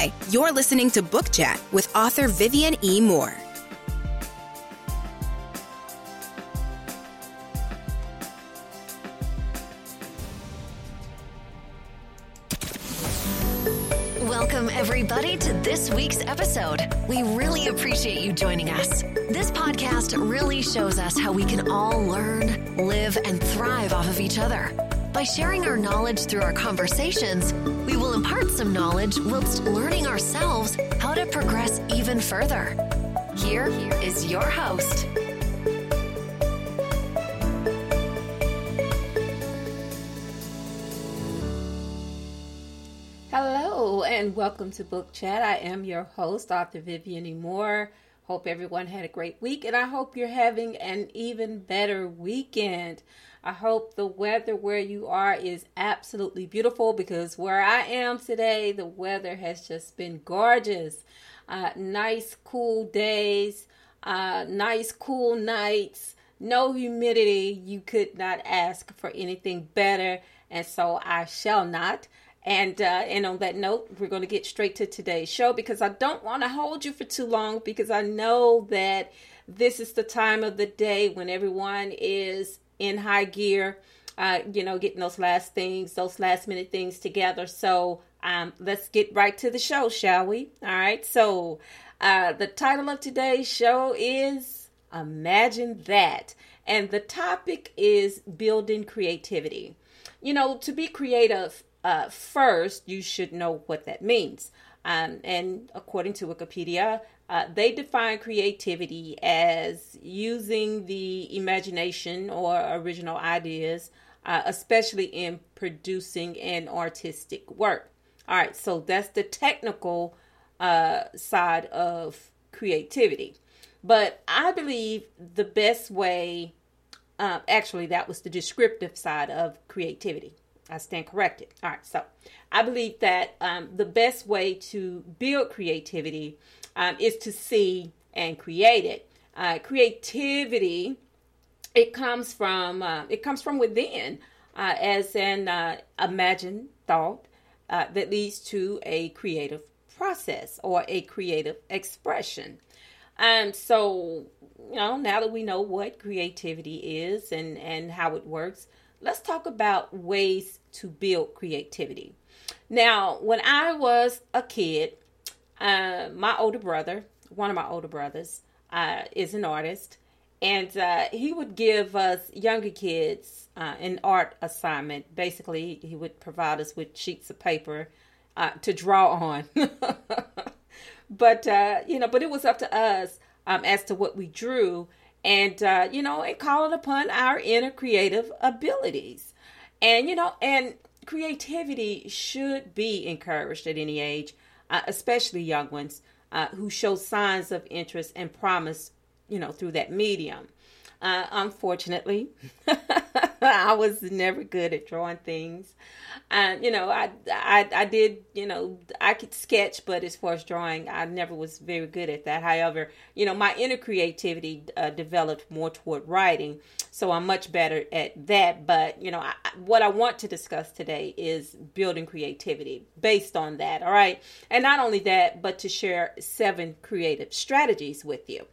Hi, you're listening to Book Chat with author Vivian E. Moore. Welcome, everybody, to this week's episode. We really appreciate you joining us. This podcast really shows us how we can all learn, live, and thrive off of each other. By sharing our knowledge through our conversations, we knowledge whilst learning ourselves how to progress even further. Here is your host, Hello and welcome to Book Chat. I am your host, author Vivian. Moore. Hope everyone had a great week and I hope you're having an even better weekend. I hope the weather where you are is absolutely beautiful because where I am today, the weather has just been gorgeous. Uh, nice, cool days, uh, nice, cool nights, no humidity. You could not ask for anything better, and so I shall not. And uh, and on that note, we're going to get straight to today's show because I don't want to hold you for too long because I know that this is the time of the day when everyone is in high gear, uh, you know, getting those last things, those last minute things together. So um, let's get right to the show, shall we? All right. So uh, the title of today's show is Imagine That. And the topic is building creativity. You know, to be creative, uh, first, you should know what that means. Um, and according to Wikipedia, uh, they define creativity as using the imagination or original ideas, uh, especially in producing an artistic work. All right, so that's the technical uh, side of creativity. But I believe the best way, uh, actually, that was the descriptive side of creativity. I stand corrected. All right, so I believe that um, the best way to build creativity um, is to see and create it. Uh, creativity, it comes from uh, it comes from within uh, as an uh, imagined thought uh, that leads to a creative process or a creative expression. And so, you know, now that we know what creativity is and and how it works, let's talk about ways to build creativity. Now, when I was a kid, uh, my older brother, one of my older brothers, uh, is an artist, and uh, he would give us younger kids uh, an art assignment. Basically, he would provide us with sheets of paper uh, to draw on. but you know, but it was up to us um, as to what we drew, and you know, and calling upon our inner creative abilities, and you know, and creativity should be encouraged at any age uh, especially young ones uh, who show signs of interest and promise, you know, through that medium. Uh, unfortunately, I was never good at drawing things. And you know, I, I I did you know I could sketch, but as far as drawing, I never was very good at that. However, you know, my inner creativity uh, developed more toward writing, so I'm much better at that. But you know, I, what I want to discuss today is building creativity based on that. All right, and not only that, but to share seven creative strategies with you.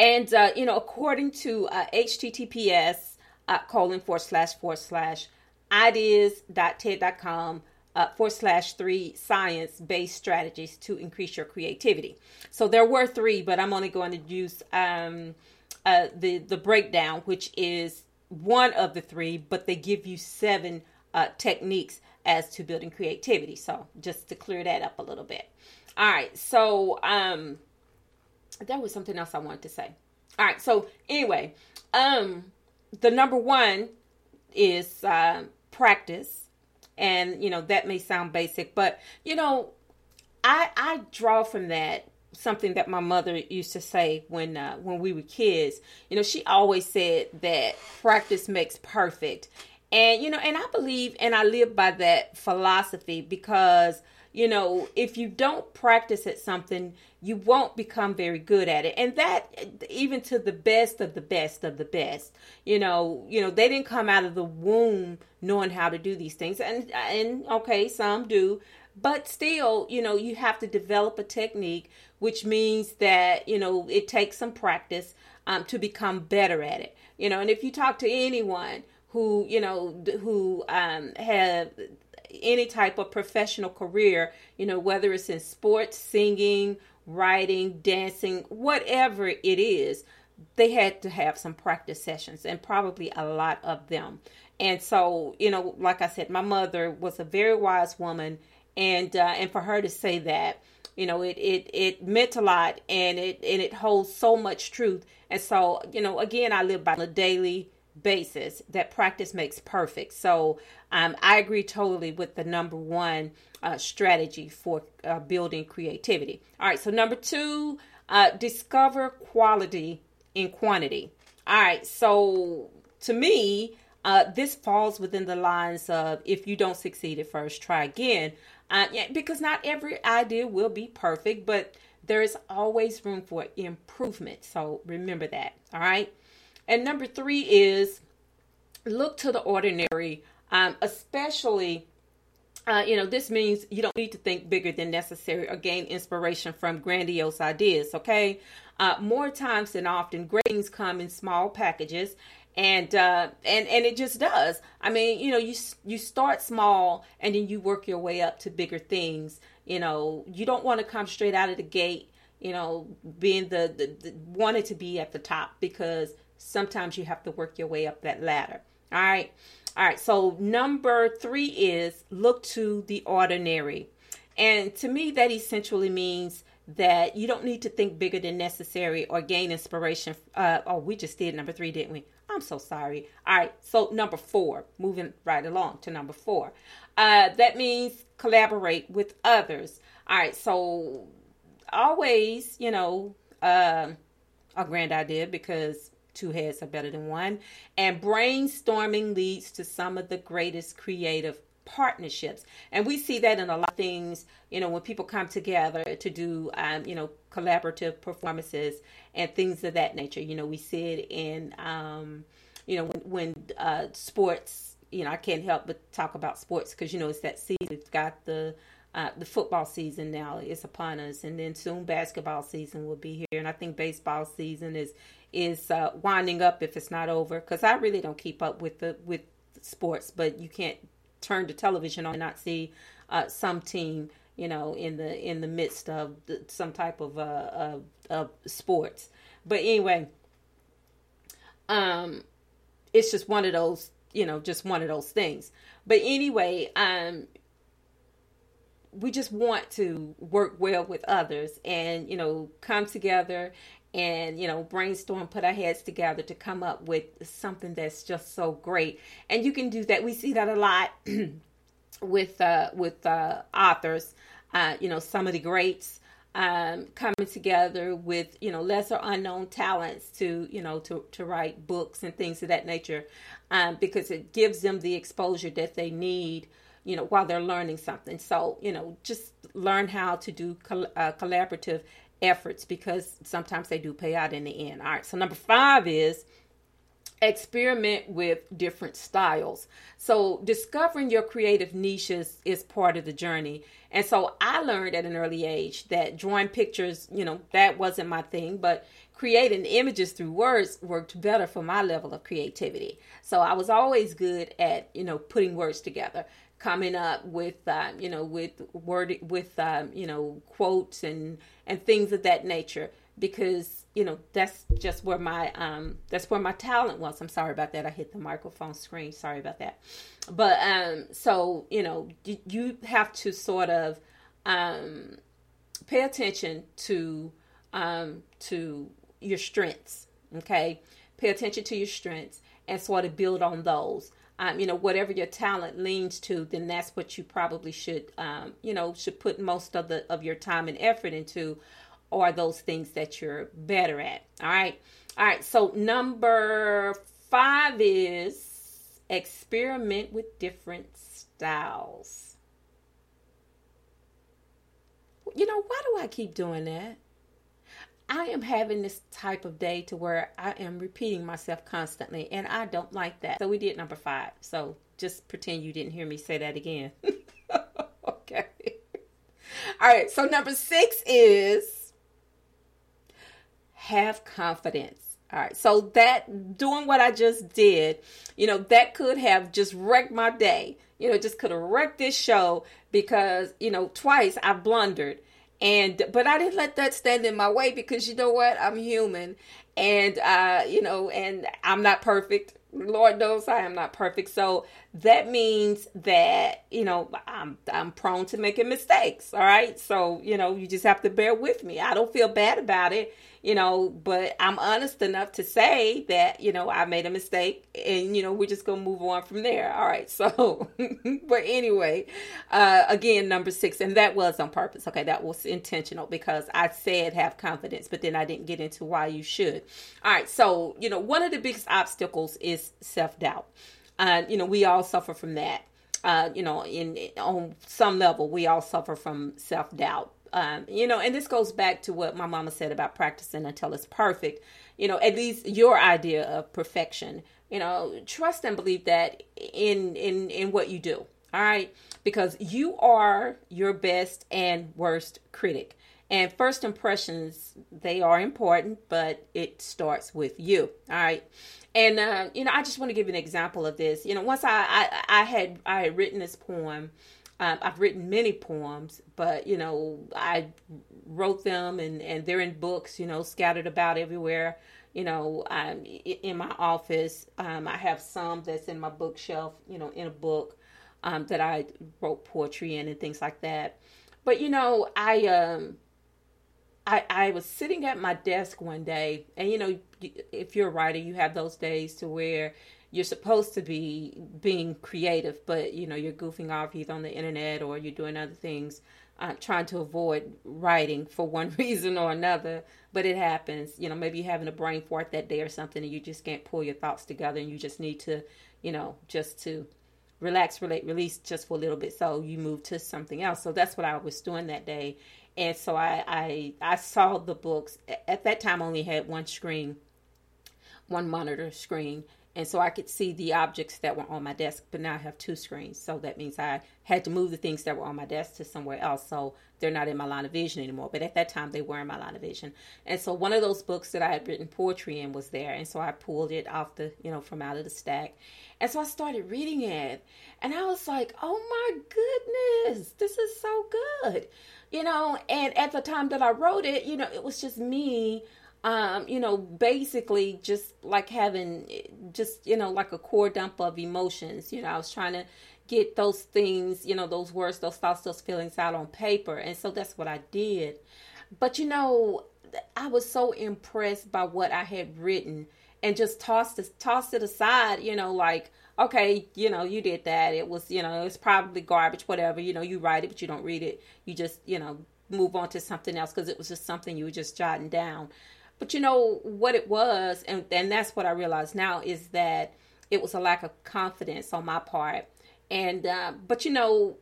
And, uh, you know, according to uh, https uh, colon forward slash forward slash ideas.ted.com uh, forward slash three science based strategies to increase your creativity. So there were three, but I'm only going to use um, uh, the, the breakdown, which is one of the three, but they give you seven uh, techniques as to building creativity. So just to clear that up a little bit. All right. So, um, there was something else I wanted to say. All right. So anyway, um, the number one is uh, practice, and you know that may sound basic, but you know, I I draw from that something that my mother used to say when uh, when we were kids. You know, she always said that practice makes perfect, and you know, and I believe and I live by that philosophy because you know, if you don't practice at something, you won't become very good at it. And that even to the best of the best of the best. You know, you know, they didn't come out of the womb knowing how to do these things. And and okay, some do, but still, you know, you have to develop a technique, which means that, you know, it takes some practice um, to become better at it. You know, and if you talk to anyone who, you know, who um, have any type of professional career, you know, whether it's in sports, singing, writing, dancing, whatever it is, they had to have some practice sessions and probably a lot of them. And so, you know, like I said, my mother was a very wise woman, and uh, and for her to say that, you know, it it it meant a lot, and it and it holds so much truth. And so, you know, again, I live by the daily basis that practice makes perfect. So um, I agree totally with the number one uh, strategy for uh, building creativity. All right, so number two, uh, discover quality in quantity. All right, so to me, uh, this falls within the lines of if you don't succeed at first, try again. Uh, yeah, because not every idea will be perfect, but there is always room for improvement. So remember that. All right. And number three is look to the ordinary, um, especially. Uh, you know, this means you don't need to think bigger than necessary or gain inspiration from grandiose ideas. Okay, uh, more times than often, great things come in small packages, and uh, and and it just does. I mean, you know, you you start small and then you work your way up to bigger things. You know, you don't want to come straight out of the gate. You know, being the, the, the wanted to be at the top because sometimes you have to work your way up that ladder. All right. All right. So, number three is look to the ordinary. And to me, that essentially means that you don't need to think bigger than necessary or gain inspiration. Uh, oh, we just did number three, didn't we? I'm so sorry. All right. So, number four, moving right along to number four. Uh, that means collaborate with others. All right. So, always, you know, uh, a grand idea because two heads are better than one. And brainstorming leads to some of the greatest creative partnerships. And we see that in a lot of things, you know, when people come together to do, um, you know, collaborative performances and things of that nature. You know, we see it in, um, you know, when, when uh, sports, you know, I can't help but talk about sports because, you know, it's that season. We've got the, uh, the football season now is upon us, and then soon basketball season will be here, and I think baseball season is is uh, winding up if it's not over because I really don't keep up with the with sports, but you can't turn the television on and not see uh, some team you know in the in the midst of the, some type of, uh, of sports. But anyway, um, it's just one of those you know just one of those things. But anyway, um, we just want to work well with others and you know come together and you know brainstorm put our heads together to come up with something that's just so great. And you can do that. We see that a lot with uh with uh authors. Uh you know some of the greats um coming together with you know lesser unknown talents to you know to to write books and things of that nature um because it gives them the exposure that they need you know while they're learning something. So you know just learn how to do col- uh, collaborative efforts because sometimes they do pay out in the end. All right, so number five is experiment with different styles. So discovering your creative niches is part of the journey. And so I learned at an early age that drawing pictures, you know, that wasn't my thing, but creating images through words worked better for my level of creativity. So I was always good at, you know, putting words together coming up with um, you know with word with um, you know quotes and and things of that nature. Because you know that's just where my um that's where my talent was. I'm sorry about that. I hit the microphone screen. Sorry about that. But um so you know you, you have to sort of um pay attention to um to your strengths okay? Pay attention to your strengths and sort of build on those um, you know, whatever your talent leans to, then that's what you probably should, um, you know, should put most of the of your time and effort into, or those things that you're better at. All right, all right. So number five is experiment with different styles. You know, why do I keep doing that? I am having this type of day to where I am repeating myself constantly, and I don't like that. So we did number five. So just pretend you didn't hear me say that again. okay. All right. So number six is have confidence. All right. So that doing what I just did, you know, that could have just wrecked my day. You know, just could have wrecked this show because, you know, twice I blundered. And but I didn't let that stand in my way because you know what? I'm human and uh, you know, and I'm not perfect. Lord knows I am not perfect. So that means that, you know, I'm I'm prone to making mistakes. All right. So, you know, you just have to bear with me. I don't feel bad about it you know, but I'm honest enough to say that, you know, I made a mistake and, you know, we're just going to move on from there. All right. So, but anyway, uh, again, number six, and that was on purpose. Okay. That was intentional because I said have confidence, but then I didn't get into why you should. All right. So, you know, one of the biggest obstacles is self doubt. Uh, you know, we all suffer from that. Uh, you know, in on some level, we all suffer from self doubt um, you know, and this goes back to what my mama said about practicing until it's perfect. You know, at least your idea of perfection. You know, trust and believe that in in in what you do. All right, because you are your best and worst critic. And first impressions, they are important, but it starts with you. All right. And uh, you know, I just want to give an example of this. You know, once I I, I had I had written this poem um, I've written many poems, but you know, I wrote them and, and they're in books, you know, scattered about everywhere. You know, I'm in my office. Um, I have some that's in my bookshelf, you know, in a book um, that I wrote poetry in and things like that. But you know, I um, I I was sitting at my desk one day, and you know, if you're a writer, you have those days to where you're supposed to be being creative, but you know you're goofing off either on the internet or you're doing other things, uh, trying to avoid writing for one reason or another. But it happens. You know, maybe you're having a brain fart that day or something, and you just can't pull your thoughts together, and you just need to, you know, just to relax, relate, release just for a little bit. So you move to something else. So that's what I was doing that day, and so I I, I saw the books at that time. I only had one screen, one monitor screen and so I could see the objects that were on my desk, but now I have two screens. So that means I had to move the things that were on my desk to somewhere else. So they're not in my line of vision anymore. But at that time, they were in my line of vision. And so one of those books that I had written poetry in was there. And so I pulled it off the, you know, from out of the stack. And so I started reading it. And I was like, oh my goodness, this is so good. You know, and at the time that I wrote it, you know, it was just me um, you know, basically just like having just, you know, like a core dump of emotions. You know, I was trying to get those things, you know, those words, those thoughts, those feelings out on paper. And so that's what I did. But, you know, I was so impressed by what I had written and just tossed it, tossed it aside, you know, like, okay, you know, you did that. It was, you know, it's probably garbage, whatever. You know, you write it, but you don't read it. You just, you know, move on to something else because it was just something you were just jotting down. But you know what it was, and, and that's what I realize now is that it was a lack of confidence on my part. And uh, but you know,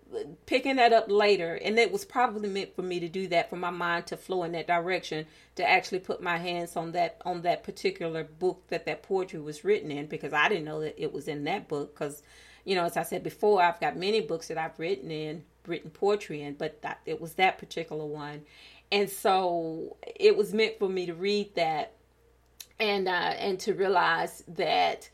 picking that up later, and it was probably meant for me to do that, for my mind to flow in that direction, to actually put my hands on that on that particular book that that poetry was written in, because I didn't know that it was in that book. Because you know, as I said before, I've got many books that I've written in, written poetry in, but that, it was that particular one. And so it was meant for me to read that and uh, and to realize that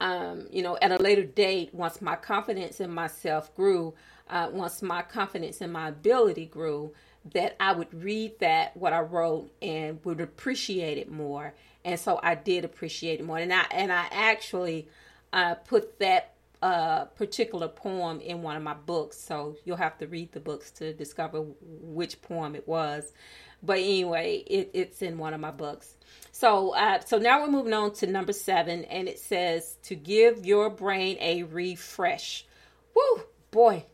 um, you know at a later date, once my confidence in myself grew, uh, once my confidence in my ability grew, that I would read that what I wrote and would appreciate it more. And so I did appreciate it more. And I and I actually uh, put that uh, particular poem in one of my books. So you'll have to read the books to discover which poem it was. But anyway, it, it's in one of my books. So, uh, so now we're moving on to number seven, and it says to give your brain a refresh. Woo, boy,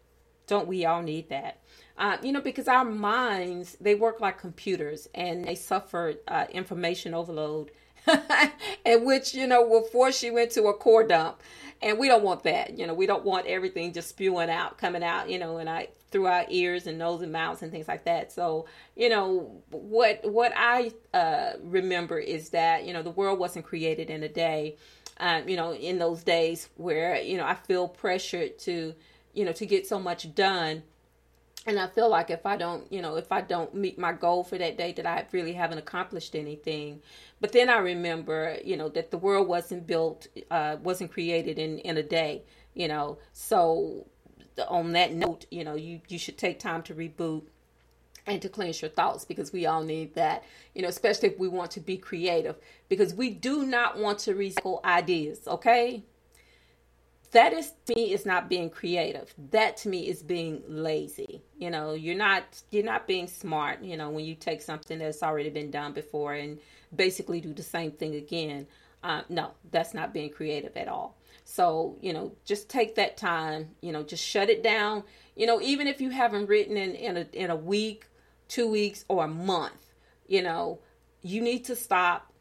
don't we all need that? Uh, you know, because our minds they work like computers, and they suffer uh, information overload, and which you know will force you into a core dump and we don't want that. You know, we don't want everything just spewing out, coming out. You know, and I through our ears and nose and mouths and things like that. So, you know, what what I uh, remember is that you know the world wasn't created in a day. Um, you know, in those days where you know I feel pressured to you know to get so much done and I feel like if I don't, you know, if I don't meet my goal for that day, that I really haven't accomplished anything. But then I remember, you know, that the world wasn't built, uh, wasn't created in in a day, you know. So on that note, you know, you you should take time to reboot and to cleanse your thoughts because we all need that, you know, especially if we want to be creative because we do not want to recycle ideas, okay? That is to me is not being creative. That to me is being lazy. You know you're not you're not being smart you know when you take something that's already been done before and basically do the same thing again. Uh, no that's not being creative at all. So you know just take that time you know just shut it down. You know even if you haven't written in in a, in a week two weeks or a month you know you need to stop.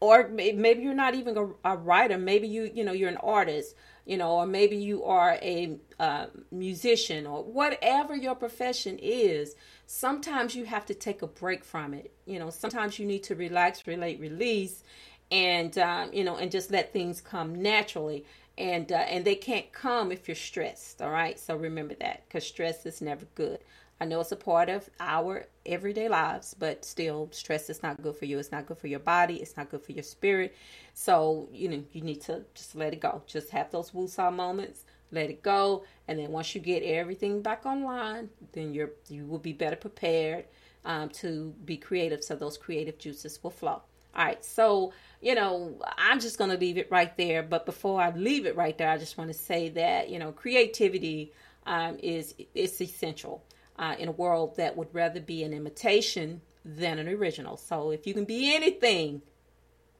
Or maybe you're not even a, a writer. Maybe you you know you're an artist you know, or maybe you are a uh, musician or whatever your profession is, sometimes you have to take a break from it. You know, sometimes you need to relax, relate, release, and uh, you know, and just let things come naturally. And uh, and they can't come if you're stressed. All right, so remember that because stress is never good. I know it's a part of our everyday lives, but still, stress is not good for you. It's not good for your body. It's not good for your spirit. So, you know, you need to just let it go. Just have those woosah moments, let it go. And then once you get everything back online, then you're, you will be better prepared um, to be creative. So those creative juices will flow. All right. So, you know, I'm just going to leave it right there. But before I leave it right there, I just want to say that, you know, creativity um, is, is essential uh, in a world that would rather be an imitation than an original. So if you can be anything,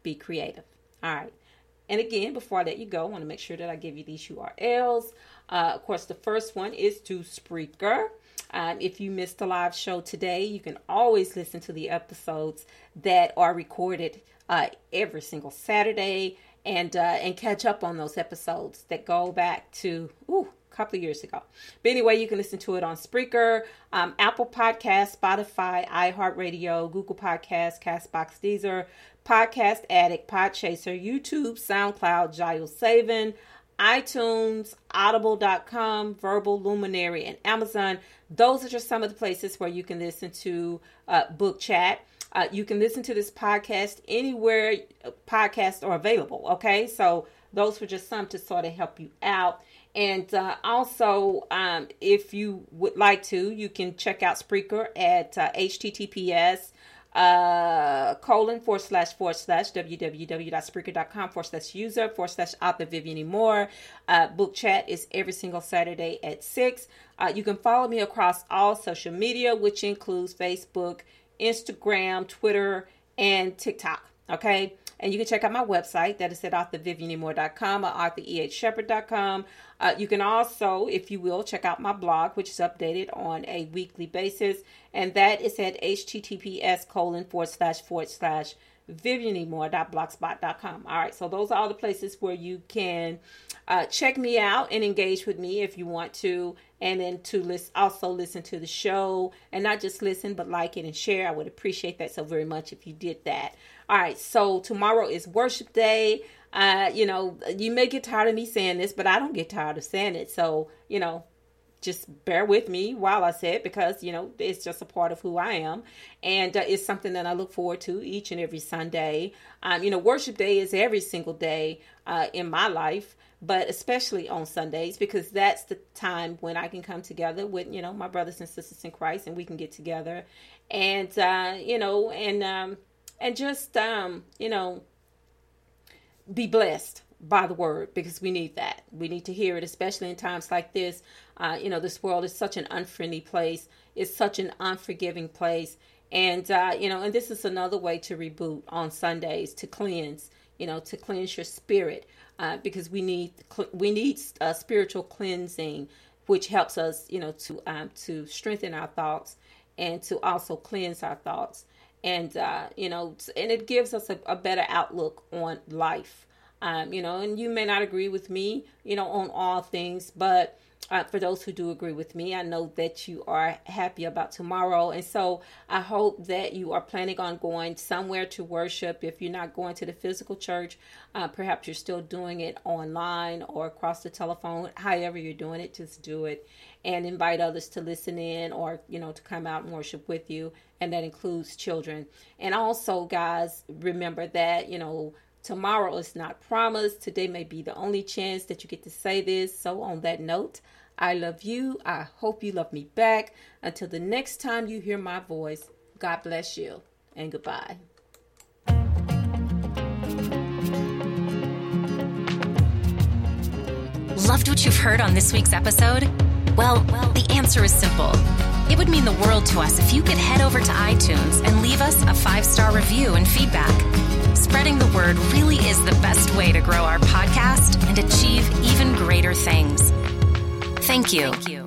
be creative. All right. And again, before I let you go, I want to make sure that I give you these URLs. Uh, of course, the first one is to Spreaker. Um, if you missed the live show today, you can always listen to the episodes that are recorded uh, every single Saturday and uh, and catch up on those episodes that go back to ooh, couple of years ago. But anyway, you can listen to it on Spreaker, um, Apple Podcast, Spotify, iHeartRadio, Google Podcast, Castbox, Deezer, Podcast Addict, Podchaser, YouTube, SoundCloud, JioSaavn, iTunes, Audible.com, Verbal Luminary, and Amazon. Those are just some of the places where you can listen to uh, Book Chat. Uh, you can listen to this podcast anywhere podcasts are available. Okay, so those were just some to sort of help you out. And uh, also, um, if you would like to, you can check out Spreaker at uh, https uh, colon forward slash forward slash www.spreaker.com forward slash user forward slash author Vivian Moore. Uh, book chat is every single Saturday at 6. Uh, you can follow me across all social media, which includes Facebook, Instagram, Twitter, and TikTok. Okay. And you can check out my website. That is at authorvivianmoore.com or authorehshepard.com. Uh, you can also, if you will, check out my blog, which is updated on a weekly basis. And that is at https colon forward slash forward slash vivianemoore.blogspot.com. All right, so those are all the places where you can uh, check me out and engage with me if you want to, and then to list, also listen to the show and not just listen, but like it and share. I would appreciate that so very much if you did that. All right, so tomorrow is worship day. Uh, you know, you may get tired of me saying this, but I don't get tired of saying it. So, you know, just bear with me while I say it because, you know, it's just a part of who I am. And uh, it's something that I look forward to each and every Sunday. Um, you know, worship day is every single day uh, in my life, but especially on Sundays because that's the time when I can come together with, you know, my brothers and sisters in Christ and we can get together and, uh, you know, and, um, and just, um, you know, be blessed by the word because we need that. We need to hear it, especially in times like this. Uh, you know, this world is such an unfriendly place, it's such an unforgiving place. And, uh, you know, and this is another way to reboot on Sundays to cleanse, you know, to cleanse your spirit uh, because we need, we need uh, spiritual cleansing, which helps us, you know, to, um, to strengthen our thoughts and to also cleanse our thoughts. And, uh, you know, and it gives us a, a better outlook on life um, you know, and you may not agree with me, you know, on all things, but uh, for those who do agree with me, I know that you are happy about tomorrow. And so I hope that you are planning on going somewhere to worship. If you're not going to the physical church, uh, perhaps you're still doing it online or across the telephone. However, you're doing it, just do it and invite others to listen in or, you know, to come out and worship with you. And that includes children. And also, guys, remember that, you know, Tomorrow is not promised. Today may be the only chance that you get to say this. So, on that note, I love you. I hope you love me back. Until the next time you hear my voice, God bless you and goodbye. Loved what you've heard on this week's episode? Well, well, the answer is simple. It would mean the world to us if you could head over to iTunes and leave us a five star review and feedback. Spreading the word really is the best way to grow our podcast and achieve even greater things. Thank you. Thank you.